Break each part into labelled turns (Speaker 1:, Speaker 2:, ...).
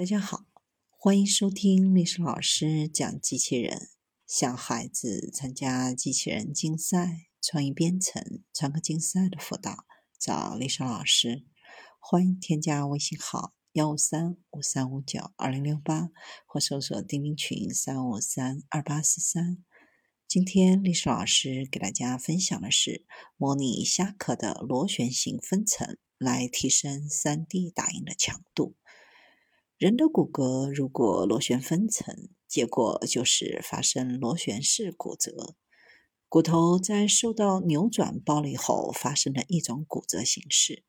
Speaker 1: 大家好，欢迎收听历史老师讲机器人。小孩子参加机器人竞赛、创意编程、创客竞赛的辅导，找历史老师。欢迎添加微信号幺五三五三五九二零六八，或搜索钉钉群三五三二八四三。今天历史老师给大家分享的是模拟虾壳的螺旋形分层，来提升 3D 打印的强度。人的骨骼如果螺旋分层，结果就是发生螺旋式骨折。骨头在受到扭转暴力后发生的一种骨折形式。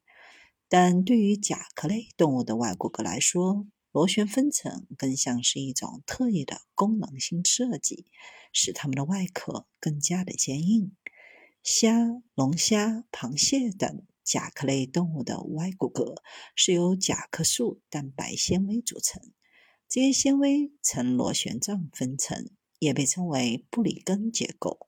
Speaker 1: 但对于甲壳类动物的外骨骼来说，螺旋分层更像是一种特异的功能性设计，使它们的外壳更加的坚硬。虾、龙虾、螃蟹等。甲壳类动物的外骨骼是由甲壳素蛋白纤维组成，这些纤维呈螺旋状分层，也被称为布里根结构。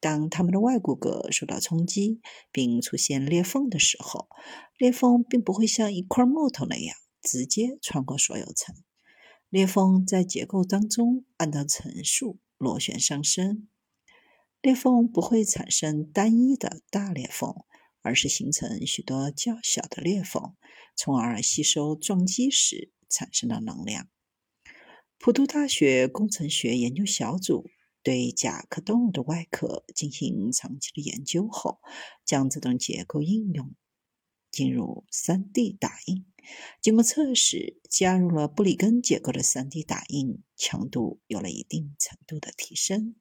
Speaker 1: 当它们的外骨骼受到冲击并出现裂缝的时候，裂缝并不会像一块木头那样直接穿过所有层，裂缝在结构当中按照层数螺旋上升。裂缝不会产生单一的大裂缝。而是形成许多较小的裂缝，从而吸收撞击时产生的能量。普渡大学工程学研究小组对甲壳动物的外壳进行长期的研究后，将这种结构应用进入 3D 打印。经过测试，加入了布里根结构的 3D 打印强度有了一定程度的提升。